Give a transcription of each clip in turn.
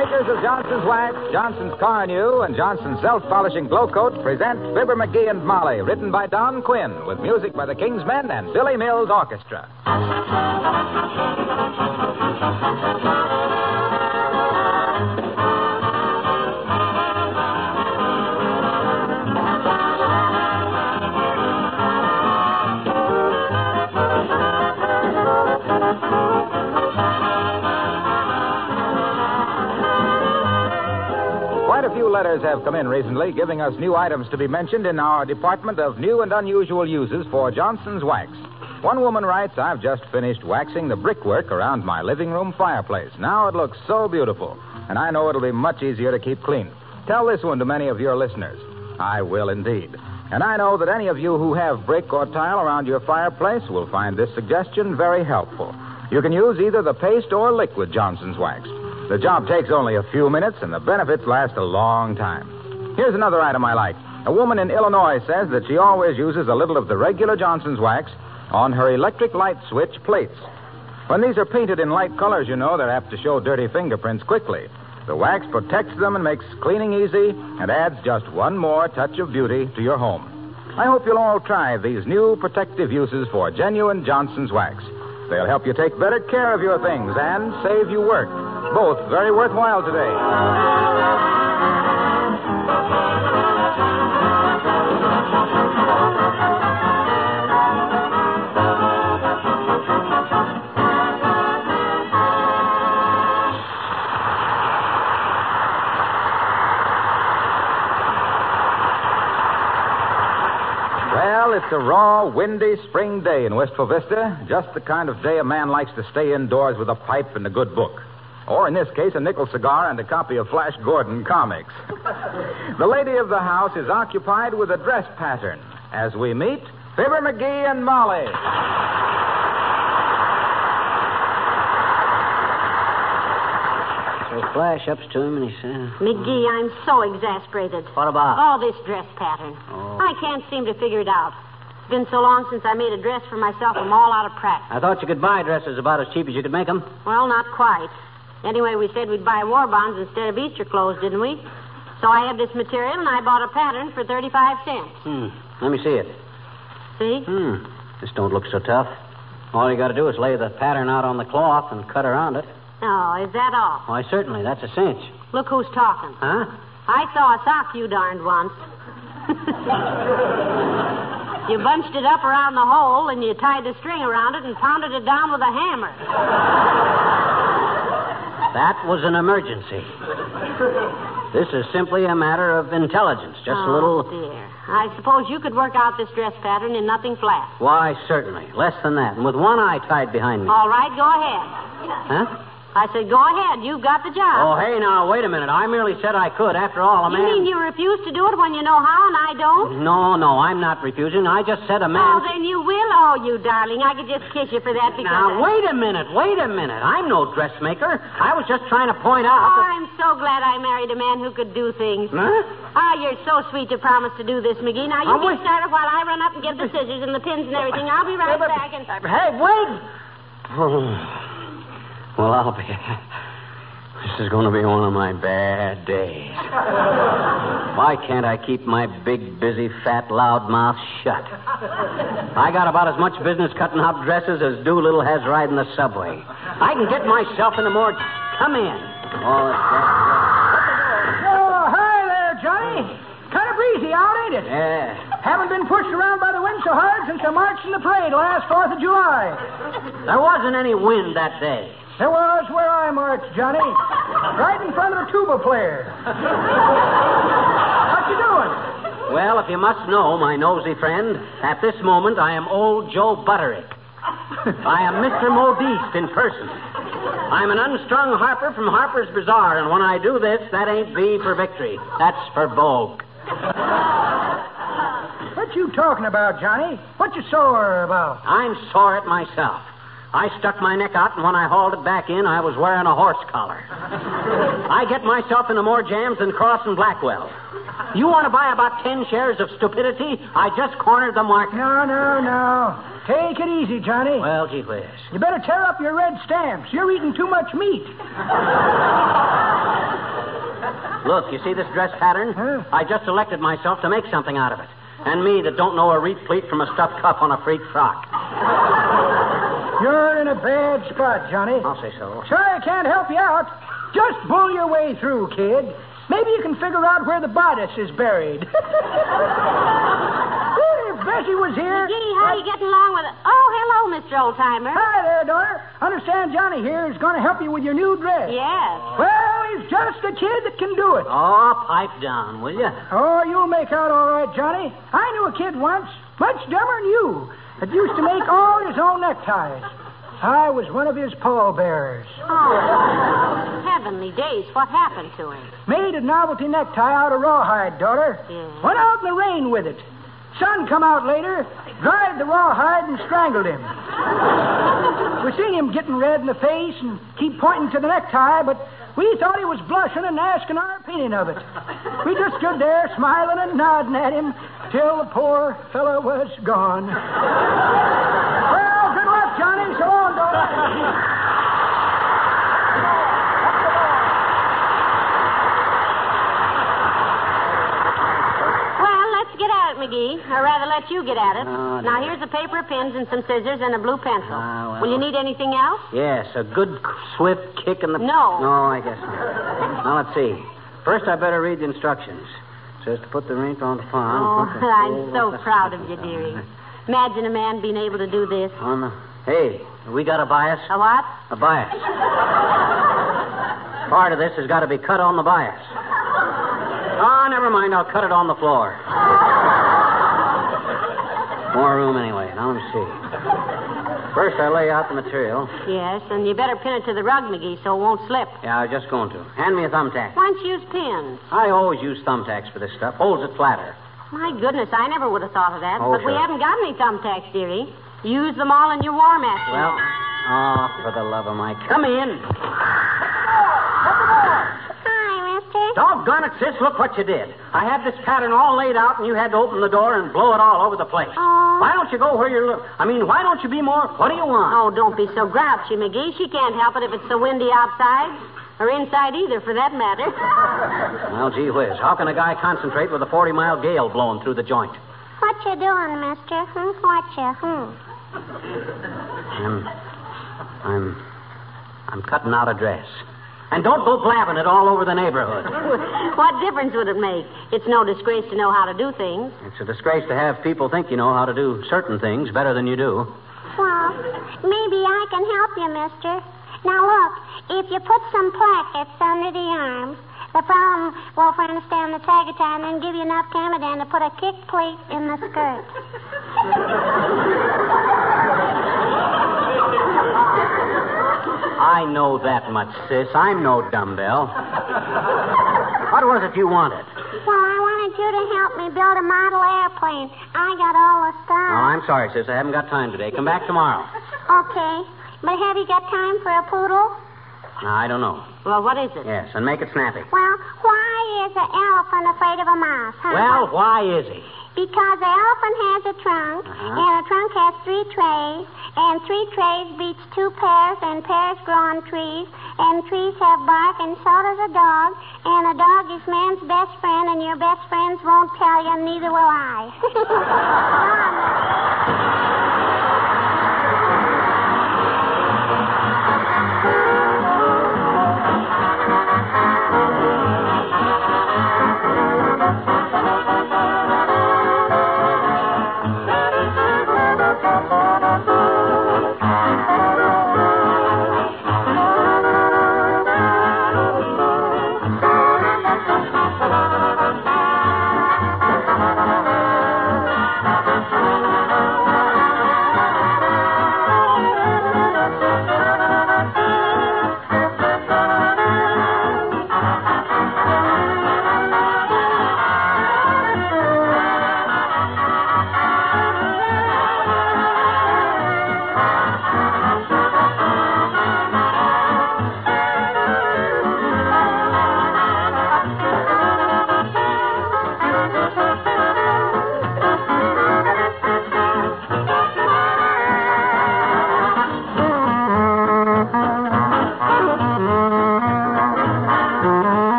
Makers of Johnson's Wax, Johnson's Carnu, and Johnson's Self Polishing Glo-Coat present Fibber McGee and Molly, written by Don Quinn, with music by the Kingsmen and Billy Mills Orchestra. Letters have come in recently giving us new items to be mentioned in our department of new and unusual uses for Johnson's Wax. One woman writes, I've just finished waxing the brickwork around my living room fireplace. Now it looks so beautiful, and I know it'll be much easier to keep clean. Tell this one to many of your listeners. I will indeed. And I know that any of you who have brick or tile around your fireplace will find this suggestion very helpful. You can use either the paste or liquid Johnson's Wax. The job takes only a few minutes, and the benefits last a long time. Here's another item I like. A woman in Illinois says that she always uses a little of the regular Johnson's wax on her electric light switch plates. When these are painted in light colors, you know, they're apt to show dirty fingerprints quickly. The wax protects them and makes cleaning easy and adds just one more touch of beauty to your home. I hope you'll all try these new protective uses for genuine Johnson's wax. They'll help you take better care of your things and save you work. Both very worthwhile today. Well, it's a raw, windy spring day in Wistful Vista. Just the kind of day a man likes to stay indoors with a pipe and a good book. Or, in this case, a nickel cigar and a copy of Flash Gordon comics. the lady of the house is occupied with a dress pattern. As we meet, Fibber McGee and Molly. So Flash ups to him and he says, McGee, I'm so exasperated. What about? All this dress pattern. Oh. I can't seem to figure it out. It's been so long since I made a dress for myself, I'm all out of practice. I thought you could buy dresses about as cheap as you could make them. Well, not quite. Anyway, we said we'd buy war bonds instead of Easter clothes, didn't we? So I have this material, and I bought a pattern for 35 cents. Hmm. Let me see it. See? Hmm. This don't look so tough. All you got to do is lay the pattern out on the cloth and cut around it. Oh, is that all? Why, certainly. That's a cinch. Look who's talking. Huh? I saw a sock you darned once. you bunched it up around the hole, and you tied the string around it and pounded it down with a hammer. That was an emergency. This is simply a matter of intelligence. Just a little. oh, little. dear. I suppose you could work out this dress pattern in nothing flat. Why, certainly. Less than that. And with one eye tied behind me. All right, go ahead. Huh? I said, go ahead. You've got the job. Oh, hey, now, wait a minute. I merely said I could. After all, a you man. You mean you refuse to do it when you know how and I don't? No, no, I'm not refusing. I just said a man. Oh, then you will. Oh, you darling. I could just kiss you for that because. Now, I- wait a minute, wait a minute. I'm no dressmaker. I was just trying to point Oh, out that... I'm so glad I married a man who could do things. Huh? Ah, you're so sweet to promise to do this, McGee. Now, you Oh, get wait. started while I run up and get the scissors and the pins and everything. I'll be right back and... Hey, wait! well, I'll be... This is going to be one of my bad days. Why can't I keep my big, busy, fat, loud mouth shut? I got about as much business cutting up dresses as Doolittle has riding the subway. I can get myself into more... Come in. Oh, that's... Oh, hi there, Johnny. Kind of breezy out, ain't it? Yeah. Haven't been pushed around by the wind so hard since I marched in the parade last 4th of July. There wasn't any wind that day. There was where I marched, Johnny. Right in front of the tuba player. what you doing? Well, if you must know, my nosy friend, at this moment I am old Joe Butterick. I am Mr. Modiste in person. I'm an unstrung harper from Harper's Bazaar, and when I do this, that ain't V for victory. That's for Vogue. What you talking about, Johnny? What you sore about? I'm sore at myself. I stuck my neck out, and when I hauled it back in, I was wearing a horse collar. I get myself into more jams than Crosse and Blackwell. You want to buy about ten shares of stupidity? I just cornered the market. No, no, no. Take it easy, Johnny. Well, gee whiz. You better tear up your red stamps. You're eating too much meat. Look, you see this dress pattern? Huh? I just elected myself to make something out of it. And me that don't know a reef pleat from a stuffed cuff on a freak frock. You're in a bad spot, Johnny. I'll say so. Sorry I can't help you out. Just bull your way through, kid. Maybe you can figure out where the bodice is buried. if Bessie was here. Gee, how are you getting along with it? Oh, hello, Mr. Oldtimer. Hi there, daughter. Understand Johnny here is going to help you with your new dress. Yes. Well, he's just a kid that can do it. Oh, pipe down, will you? Oh, you'll make out all right, Johnny. I knew a kid once, much dumber than you, that used to make all his own neckties. I was one of his pallbearers. Oh, heavenly days. What happened to him? Made a novelty necktie out of rawhide, daughter. Yeah. Went out in the rain with it. Sun come out later, dried the rawhide and strangled him. we seen him getting red in the face and keep pointing to the necktie, but we thought he was blushing and asking our opinion of it. We just stood there smiling and nodding at him till the poor fellow was gone. well, good luck, Johnny. So long, daughter. Well, let's get at it, McGee. Or rather, let you get at it. Now, here's a paper, of pins, and some scissors, and a blue pencil. Ah, well. Will you need anything else? Yes, a good swift kick in the. No. No, I guess not. Now, let's see. First, I better read the instructions. To put the rink on the farm. Oh, I'm so proud of you, dearie. Imagine a man being able to do this. Oh, on the. Hey, we got a bias? A what? A bias. Part of this has got to be cut on the bias. Oh, never mind. I'll cut it on the floor. More room anyway. Now let me see. First, I lay out the material. Yes, and you better pin it to the rug, McGee, so it won't slip. Yeah, I was just going to. Hand me a thumbtack. Why don't you use pins? I always use thumbtacks for this stuff. Holds it flatter. My goodness, I never would have thought of that. Oh, but we haven't got any thumbtacks, dearie. Use them all in your war match. Well, oh, for the love of Mike. Come in. Hi, mister. Doggone it, sis, look what you did. I had this pattern all laid out, and you had to open the door and blow it all over the place. Oh. Why don't you go where you're... I mean, why don't you be more... What do you want? Oh, don't be so grouchy, McGee. She can't help it if it's so windy outside. Or inside either, for that matter. Well, gee whiz, how can a guy concentrate with a 40-mile gale blowing through the joint? What you doing, mister? Hmm? What you, hmm? I'm... I'm... I'm cutting out a dress. And don't go blabbing it all over the neighborhood. what difference would it make? It's no disgrace to know how to do things. It's a disgrace to have people think you know how to do certain things better than you do. Well, maybe I can help you, mister. Now, look, if you put some plackets under the arms, the problem will understand the tag time and give you enough camadan to put a kick plate in the skirt. I know that much, sis. I'm no dumbbell. What was it you wanted? Well, I wanted you to help me build a model airplane. I got all the stuff. Oh. I'm sorry, sis. I haven't got time today. Come back tomorrow. Okay. But have you got time for a poodle? I don't know. Well, what is it? Yes, and make it snappy. Well, why is an elephant afraid of a mouse? Huh? Well, why is he? Because the elephant has a trunk, Uh-huh. and a trunk has three trays, and three trays beats two pears, and pears grow on trees, and trees have bark, and so does a dog, and a dog is man's best friend, and your best friends won't tell you, and neither will I.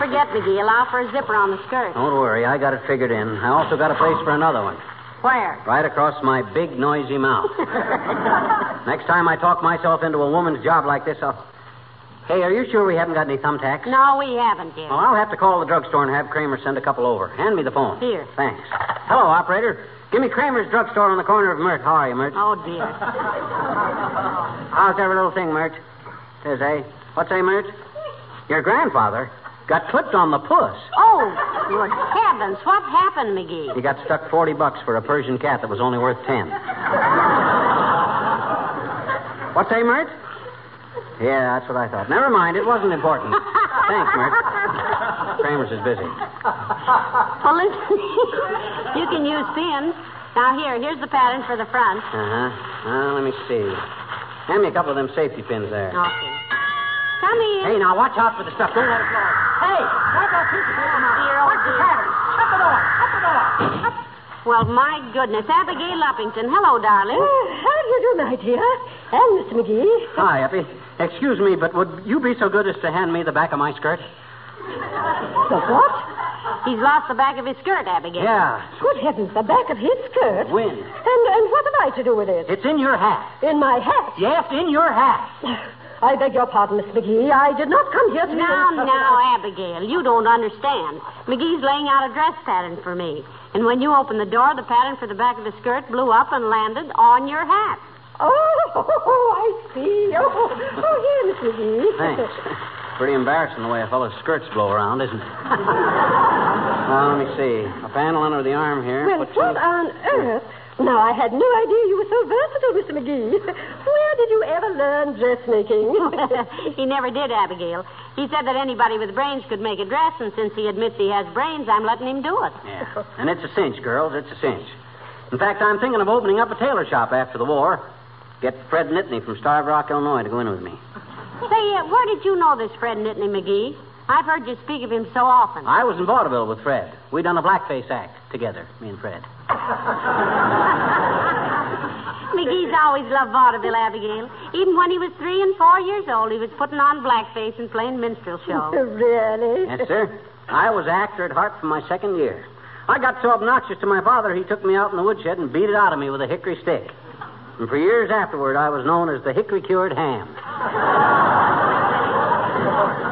forget, McGee, allow for a zipper on the skirt. Don't worry, I got it figured in. I also got a place for another one. Where? Right across my big, noisy mouth. Next time I talk myself into a woman's job like this, I'll. Hey, are you sure we haven't got any thumbtacks? No, we haven't yet. Well, I'll have to call the drugstore and have Kramer send a couple over. Hand me the phone. Here. Thanks. Hello, operator. Give me Kramer's drugstore on the corner of Mert. How are you, Mert? Oh, dear. How's every little thing, Mert? Says, eh? What's a Mert? Your grandfather got clipped on the puss. Oh, good heavens. What happened, McGee? He got stuck 40 bucks for a Persian cat that was only worth 10. What's a Mert? Yeah, that's what I thought. Never mind, it wasn't important. Thanks, Mert. Kramer's is busy. Well, listen, you can use pins. Now, here, here's the pattern for the front. Uh-huh. Well, let me see. Hand me a couple of them safety pins there. Okay. Come in. Hey, now watch out for the stuff. Don't let it fall. Hey, what that piece of paper? Dear, oh, What's the pattern? Shut the door. Shut the door. Shut Well, my goodness. Abigail Uppington. Hello, darling. Oh, how do you do, my dear? And Mr. McGee. Hi, Eppie. Excuse me, but would you be so good as to hand me the back of my skirt? The what? He's lost the back of his skirt, Abigail. Yeah. Good heavens, the back of his skirt. Wind. And and what am I to do with it? It's in your hat. In my hat. Yes, in your hat. I beg your pardon, Miss McGee. I did not come here to. Now, now, Abigail, you don't understand. McGee's laying out a dress pattern for me. And when you opened the door, the pattern for the back of the skirt blew up and landed on your hat. Oh, I see. Oh, oh here, Miss McGee. Thanks. Pretty embarrassing the way a fellow's skirts blow around, isn't it? well, let me see. A panel under the arm here. Well, what some- on earth? Now, I had no idea you were so versatile, Mr. McGee. Where did you ever learn dressmaking? he never did, Abigail. He said that anybody with brains could make a dress, and since he admits he has brains, I'm letting him do it. Yeah. And it's a cinch, girls. It's a cinch. In fact, I'm thinking of opening up a tailor shop after the war. Get Fred Nitney from Starved Rock, Illinois, to go in with me. Say, uh, where did you know this Fred Nitney McGee? I've heard you speak of him so often. I was in vaudeville with Fred. We done a blackface act together, me and Fred. McGee's always loved vaudeville, Abigail. Even when he was three and four years old, he was putting on blackface and playing minstrel shows. really? Yes, sir. I was actor at heart from my second year. I got so obnoxious to my father, he took me out in the woodshed and beat it out of me with a hickory stick. And for years afterward, I was known as the hickory cured ham.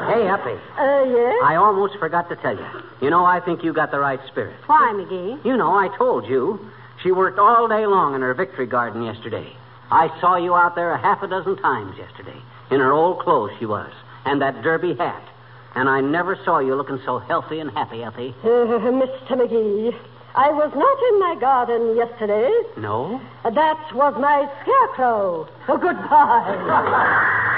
hey, Uppy, Uh, yes? I almost forgot to tell you. You know, I think you got the right spirit. Why, McGee? You know, I told you. She worked all day long in her victory garden yesterday. I saw you out there a half a dozen times yesterday. In her old clothes, she was. And that derby hat. And I never saw you looking so healthy and happy, Effie. Uh, Mr. McGee, I was not in my garden yesterday. No? That was my scarecrow. Oh, goodbye.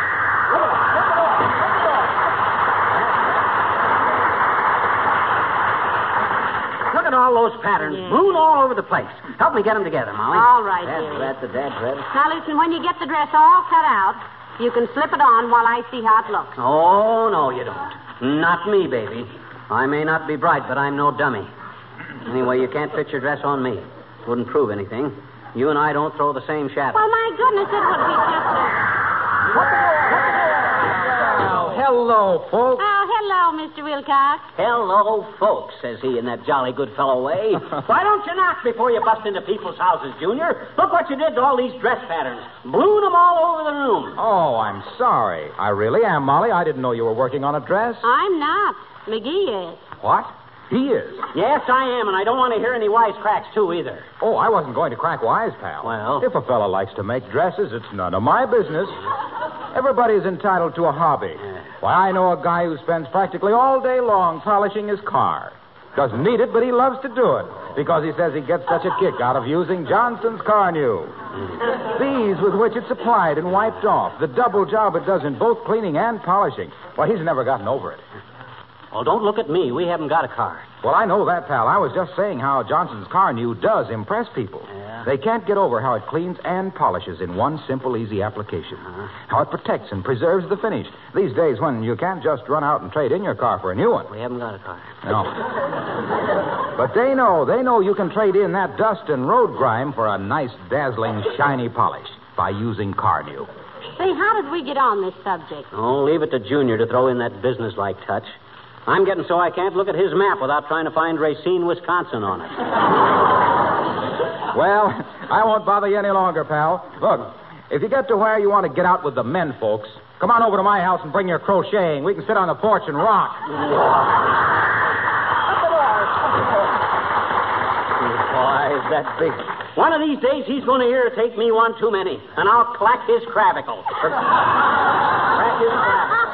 Look at all those patterns. Yeah. Balloon all over the place. Help me get them together, Molly. All right, That's dearie. right, the dad's ready. Now, listen, when you get the dress all cut out, you can slip it on while I see how it looks. Oh, no, you don't. Not me, baby. I may not be bright, but I'm no dummy. Anyway, you can't fit your dress on me. Wouldn't prove anything. You and I don't throw the same shadow. Well, my goodness, it would be just a... Well, hello, folks. Oh, hello, Mr. Wilcox. Hello, folks, says he in that jolly good fellow way. Why don't you knock before you bust into people's houses, Junior? Look what you did to all these dress patterns. Blew them all over the room. Oh, I'm sorry. I really am, Molly. I didn't know you were working on a dress. I'm not. McGee is. What? He is. Yes, I am, and I don't want to hear any wisecracks, too, either. Oh, I wasn't going to crack wise, pal. Well? If a fella likes to make dresses, it's none of my business. Everybody's entitled to a hobby. Why, I know a guy who spends practically all day long polishing his car. Doesn't need it, but he loves to do it because he says he gets such a kick out of using Johnson's Carnu. Mm. These with which it's applied and wiped off, the double job it does in both cleaning and polishing. Why, he's never gotten over it. Well, don't look at me. We haven't got a car. Well, I know that, pal. I was just saying how Johnson's Carnu does impress people. Yeah? They can't get over how it cleans and polishes in one simple, easy application. Huh? How it protects and preserves the finish. These days when you can't just run out and trade in your car for a new one. We haven't got a car. No. but they know, they know you can trade in that dust and road grime for a nice, dazzling, shiny polish by using Carnu. Say, how did we get on this subject? Oh, leave it to Junior to throw in that businesslike touch. I'm getting so I can't look at his map without trying to find Racine, Wisconsin on it. Well, I won't bother you any longer, pal. Look, if you get to where you want to get out with the men folks, come on over to my house and bring your crocheting. We can sit on the porch and rock. Why, is that big? One of these days, he's going to irritate me one too many, and I'll clack his clavicle. clack his clavicle.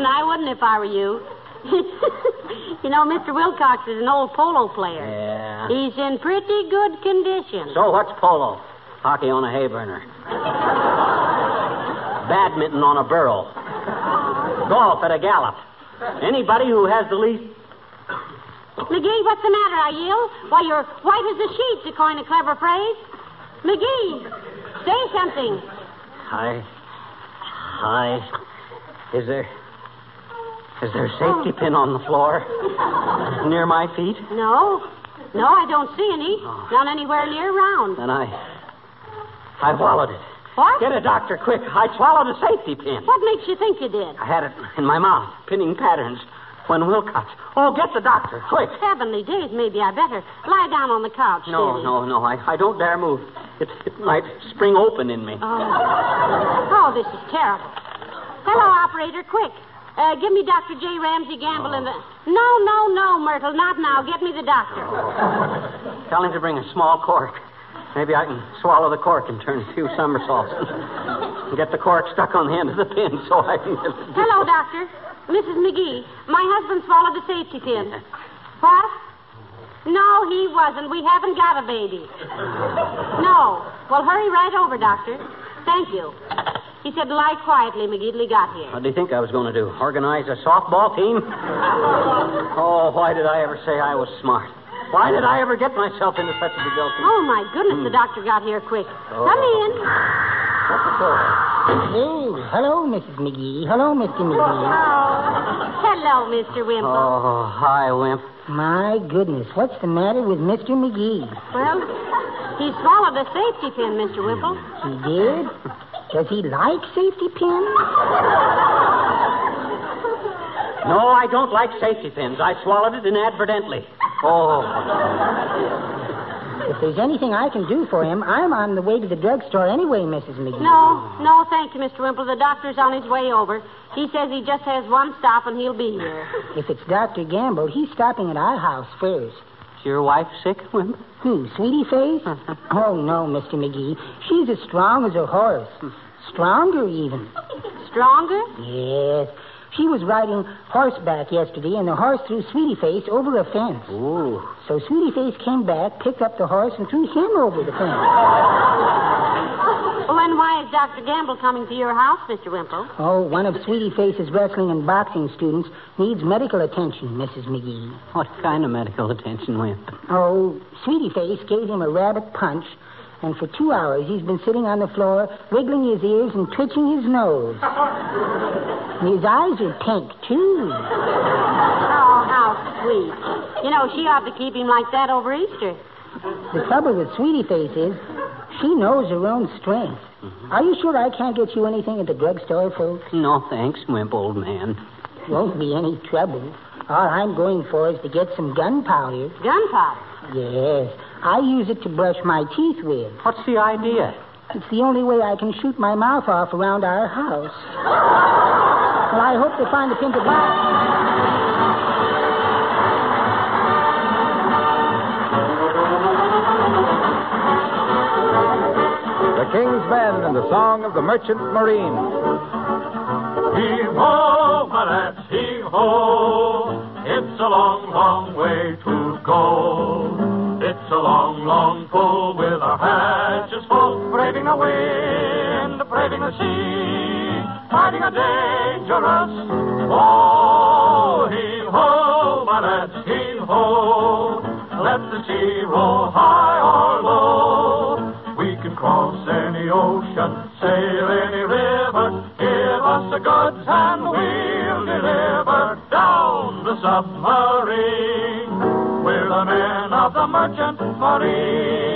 Listen, I wouldn't if I were you. you know, Mr. Wilcox is an old polo player. Yeah. He's in pretty good condition. So what's polo? Hockey on a hay burner. Badminton on a burro. Golf at a gallop. Anybody who has the least. McGee, what's the matter? I yell. Why, you're white as a sheet, to coin a clever phrase. McGee, say something. I. I. Is there. Is there a safety pin on the floor? Near my feet? No. No, I don't see any. Ah. Not anywhere near round. Then I. I swallowed it. What? Get a doctor quick. I swallowed a safety pin. What makes you think you did? I had it in my mouth, pinning patterns. When Wilcox. Oh, get the doctor, quick. Heavenly days, maybe I better lie down on the couch. No, no, no. I, I don't dare move. It, it might spring open in me. Oh. oh, this is terrible. Hello, operator, quick. Uh, give me Dr. J. Ramsey Gamble in the. No, no, no, Myrtle, not now. Get me the doctor. Tell him to bring a small cork. Maybe I can swallow the cork and turn a few somersaults. and get the cork stuck on the end of the pin so I can. Hello, doctor. Mrs. McGee. My husband swallowed a safety pin. What? No, he wasn't. We haven't got a baby. No. Well, hurry right over, doctor. Thank you. He said, lie quietly, McGee, got here. What do you think I was going to do? Organize a softball team? Oh, why did I ever say I was smart? Why did I ever get myself into such a difficulty? Oh, my goodness, the hmm. doctor got here quick. Oh. Come in. What's the trouble? Oh, hello, Mrs. McGee. Hello, Mr. McGee. Hello, Mr. Wimple. Oh, hi, Wimp. My goodness, what's the matter with Mr. McGee? Well, he swallowed a safety pin, Mr. Wimple. He did? Does he like safety pins? No, I don't like safety pins. I swallowed it inadvertently. Oh. If there's anything I can do for him, I'm on the way to the drugstore anyway, Mrs. McGee. No, no, thank you, Mr. Wimple. The doctor's on his way over. He says he just has one stop and he'll be here. If it's Dr. Gamble, he's stopping at our house first. Is your wife sick, Wimp? Who, hmm, Sweetie Face? oh, no, Mr. McGee. She's as strong as a horse. Stronger, even. Stronger? Yes. She was riding horseback yesterday, and the horse threw Sweetie Face over a fence. Ooh. So Sweetie Face came back, picked up the horse, and threw him over the fence. Well, then why is Dr. Gamble coming to your house, Mr. Wimple? Oh, one of Sweetie Face's wrestling and boxing students needs medical attention, Mrs. McGee. What kind of medical attention, Wimp? Oh, Sweetie Face gave him a rabbit punch, and for two hours he's been sitting on the floor, wiggling his ears and twitching his nose. And his eyes are pink, too. Oh, how sweet. You know, she ought to keep him like that over Easter. The trouble with Sweetie Face is she knows her own strength. Are you sure I can't get you anything at the drugstore, folks? No, thanks, Wimp, old man. Won't be any trouble. All I'm going for is to get some gunpowder. Gunpowder. Yes, I use it to brush my teeth with. What's the idea? It's the only way I can shoot my mouth off around our house. Well, I hope they find a pint of glass. The King's Men and the Song of the Merchant Marine. Heave ho, my lads, heave ho. It's a long, long way to go. Wind, braving the sea, fighting a dangerous foe. Heave ho, my lads, heave ho. Let the sea roll high or low. We can cross any ocean, sail any river. Give us the goods and we'll deliver down the submarine. We're the men of the merchant marine.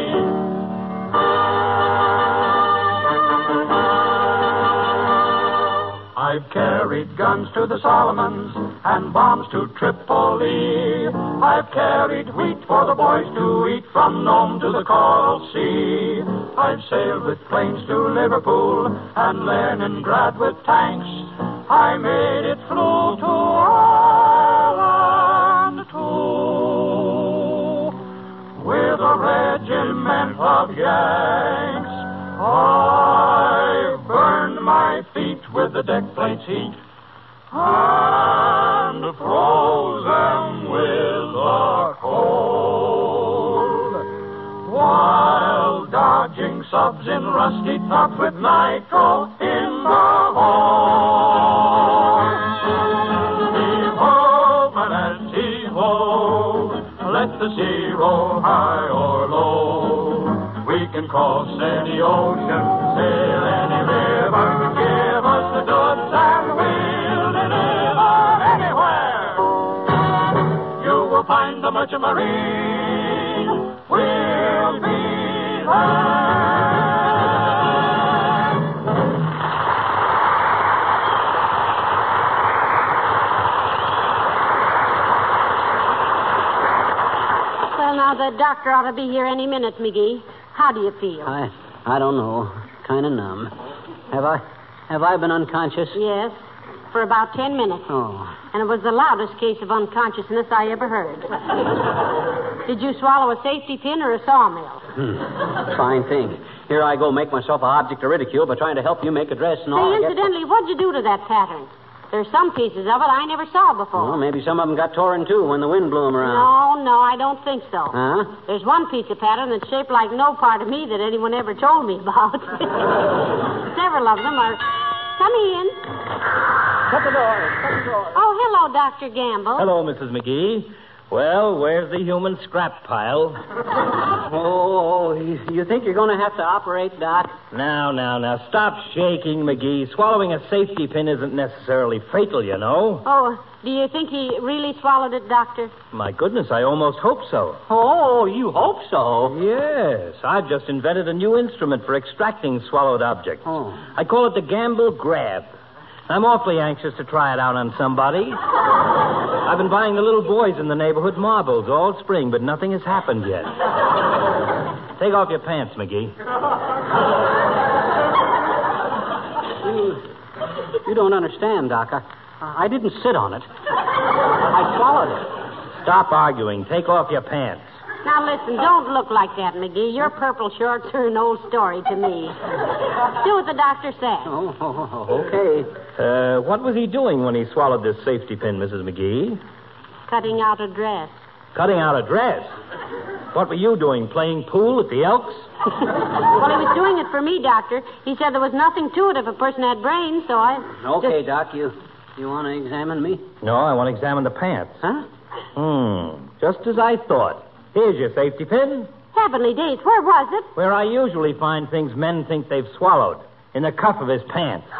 I've carried guns to the Solomons and bombs to Tripoli. I've carried wheat for the boys to eat from Nome to the Coral Sea. I've sailed with planes to Liverpool and Leningrad with tanks. I made it through to Ireland too with a regiment of Yanks. I burned my with the deck plates heat and froze them with the cold. While dodging subs in rusty tops with nitro in the hold. Heave-ho, my lads, heave-ho. Let the sea roll high or low. We can cross any ocean, sail any find the Merchant Marine will be there. Well, now, the doctor ought to be here any minute, McGee. How do you feel? I, I don't know. Kind of numb. Have I, have I been unconscious? Yes, for about ten minutes. Oh, And it was the loudest case of unconsciousness I ever heard. Did you swallow a safety pin or a sawmill? Hmm. fine thing. Here I go, make myself an object of ridicule by trying to help you make a dress and all. Say, incidentally, what'd you do to that pattern? There's some pieces of it I never saw before. Well, maybe some of them got torn too when the wind blew them around. No, no, I don't think so. Huh? There's one piece of pattern that's shaped like no part of me that anyone ever told me about. Several of them are. Come in. Shut the door. Shut the door. Oh, hello, Dr. Gamble. Hello, Mrs. McGee. Well, where's the human scrap pile? Oh, you, you think you're going to have to operate, Doc? Now, now, now, stop shaking, McGee. Swallowing a safety pin isn't necessarily fatal, you know. Oh, do you think he really swallowed it, Doctor? My goodness, I almost hope so. Oh, you hope so. Yes, I've just invented a new instrument for extracting swallowed objects. Oh. I call it the Gamble Grab. I'm awfully anxious to try it out on somebody. I've been buying the little boys in the neighborhood marbles all spring, but nothing has happened yet. Take off your pants, McGee. You, you don't understand, Doc. I, I didn't sit on it. I swallowed it. Stop arguing. Take off your pants. Now, listen, don't look like that, McGee. Your purple shorts are an old story to me. Do what the doctor says. Oh, oh, oh, okay. Uh, what was he doing when he swallowed this safety pin, Mrs. McGee? Cutting out a dress. Cutting out a dress. What were you doing? Playing pool at the Elks? well, he was doing it for me, Doctor. He said there was nothing to it if a person had brains, so I. Okay, just- Doc, you you want to examine me? No, I want to examine the pants. Huh? Hmm. Just as I thought. Here's your safety pin. Heavenly days, where was it? Where I usually find things men think they've swallowed. In the cuff of his pants.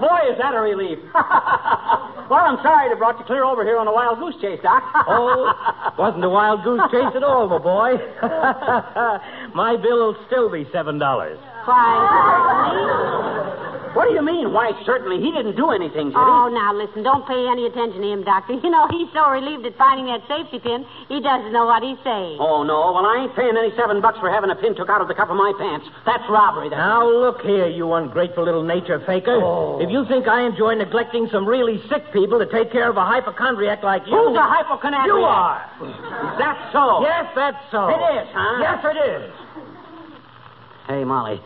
Boy, is that a relief. well, I'm sorry to brought you clear over here on a wild goose chase, Doc. Oh, wasn't a wild goose chase at all, my boy. my bill'll still be seven dollars. Why, What do you mean? Why, certainly. He didn't do anything, did he? Oh, now listen, don't pay any attention to him, Doctor. You know, he's so relieved at finding that safety pin, he doesn't know what he's saying. Oh, no. Well, I ain't paying any seven bucks for having a pin took out of the cuff of my pants. That's robbery. That's... Now, look here, you ungrateful little nature faker. Oh. If you think I enjoy neglecting some really sick people to take care of a hypochondriac like you. Who's a hypochondriac? You are. Is that so? Yes, that's so. It is, huh? Yes, it is. Hey, Molly.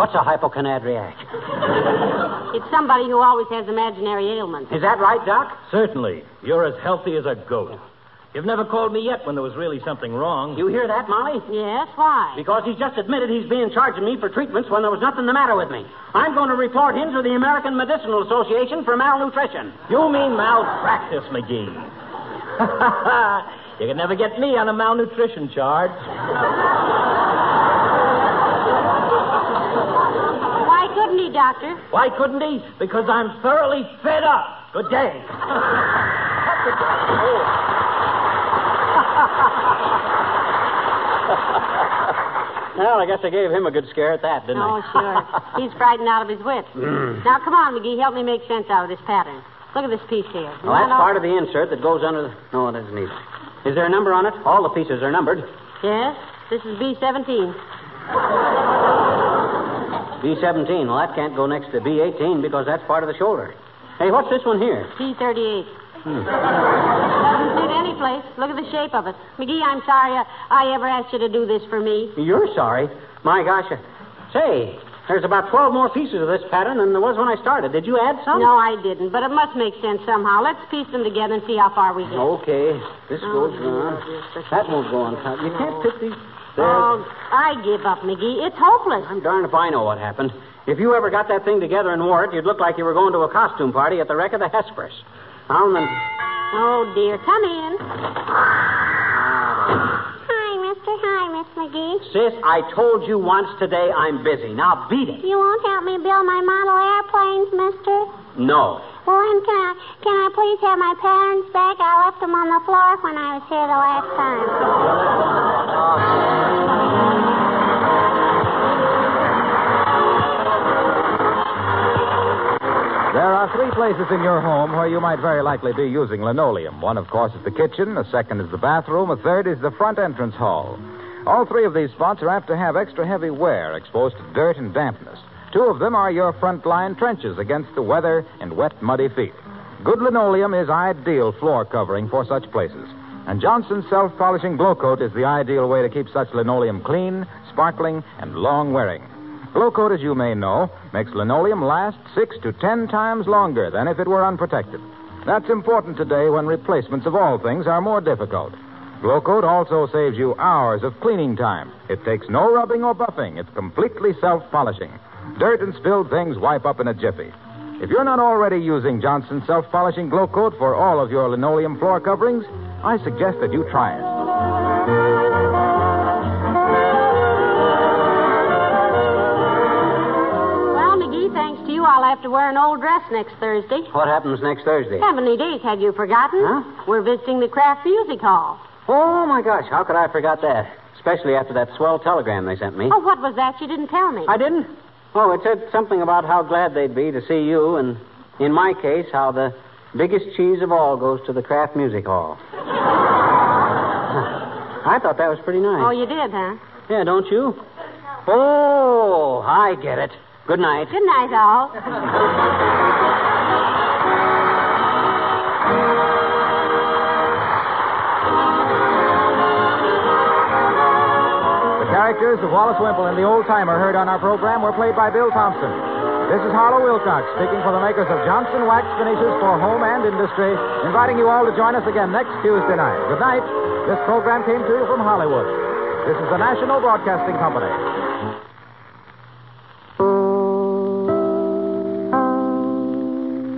What's a hypochondriac? It's somebody who always has imaginary ailments. Is that right, Doc? Certainly. You're as healthy as a goat. You've never called me yet when there was really something wrong. You hear that, Molly? Yes, why? Because he's just admitted he's being charging me for treatments when there was nothing the matter with me. I'm going to report him to the American Medicinal Association for malnutrition. You mean malpractice, McGee. you can never get me on a malnutrition charge. Why couldn't he, Doctor? Why couldn't he? Because I'm thoroughly fed up. Good day. Well, I guess I gave him a good scare at that, didn't I? Oh, sure. He's frightened out of his wits. Hmm. now, come on, McGee. Help me make sense out of this pattern. Look at this piece here. Well, that's part of the insert that goes under the. No, it isn't either. Is there a number on it? All the pieces are numbered. Yes, this is B17. B17. Well, that can't go next to B18 because that's part of the shoulder. Hey, what's this one here? P38. Doesn't fit any place. Look at the shape of it. McGee, I'm sorry I, I ever asked you to do this for me. You're sorry. My gosh. uh, Say, there's about 12 more pieces of this pattern than there was when I started. Did you add some? No, I didn't, but it must make sense somehow. Let's piece them together and see how far we get. Okay. This Oh, goes on. That won't go on top. You can't fit these. Oh, I give up, McGee. It's hopeless. I'm darned if I know what happened. If you ever got that thing together and wore it, you'd look like you were going to a costume party at the wreck of the Hesperus. Them. Oh, dear. Come in. Hi, mister. Hi, Miss McGee. Sis, I told you once today I'm busy. Now beat it. You won't help me build my model airplanes, mister? No. Well, then can I, can I please have my patterns back? I left them on the floor when I was here the last time. There are three places in your home where you might very likely be using linoleum. One, of course, is the kitchen. A second is the bathroom. A third is the front entrance hall. All three of these spots are apt to have extra heavy wear exposed to dirt and dampness. Two of them are your front line trenches against the weather and wet, muddy feet. Good linoleum is ideal floor covering for such places. And Johnson's self polishing Glo-Coat is the ideal way to keep such linoleum clean, sparkling, and long wearing. Glo-Coat, as you may know, makes linoleum last six to ten times longer than if it were unprotected. That's important today when replacements of all things are more difficult. Glo-Coat also saves you hours of cleaning time. It takes no rubbing or buffing. It's completely self polishing. Dirt and spilled things wipe up in a jiffy. If you're not already using Johnson's self polishing Glo-Coat for all of your linoleum floor coverings, I suggest that you try it. Well, McGee, thanks to you, I'll have to wear an old dress next Thursday. What happens next Thursday? Heavenly days, had you forgotten? Huh? We're visiting the Kraft Music Hall. Oh, my gosh. How could I forgot that? Especially after that swell telegram they sent me. Oh, what was that? You didn't tell me. I didn't? Oh, it said something about how glad they'd be to see you, and in my case, how the biggest cheese of all goes to the Kraft Music Hall. I thought that was pretty nice. Oh, you did, huh? Yeah, don't you? Oh, I get it. Good night. Good night, all. Characters of Wallace Wimple and the old timer heard on our program were played by Bill Thompson. This is Harlow Wilcox speaking for the makers of Johnson Wax Finishes for Home and Industry, inviting you all to join us again next Tuesday night. Good night. This program came to you from Hollywood. This is the National Broadcasting Company.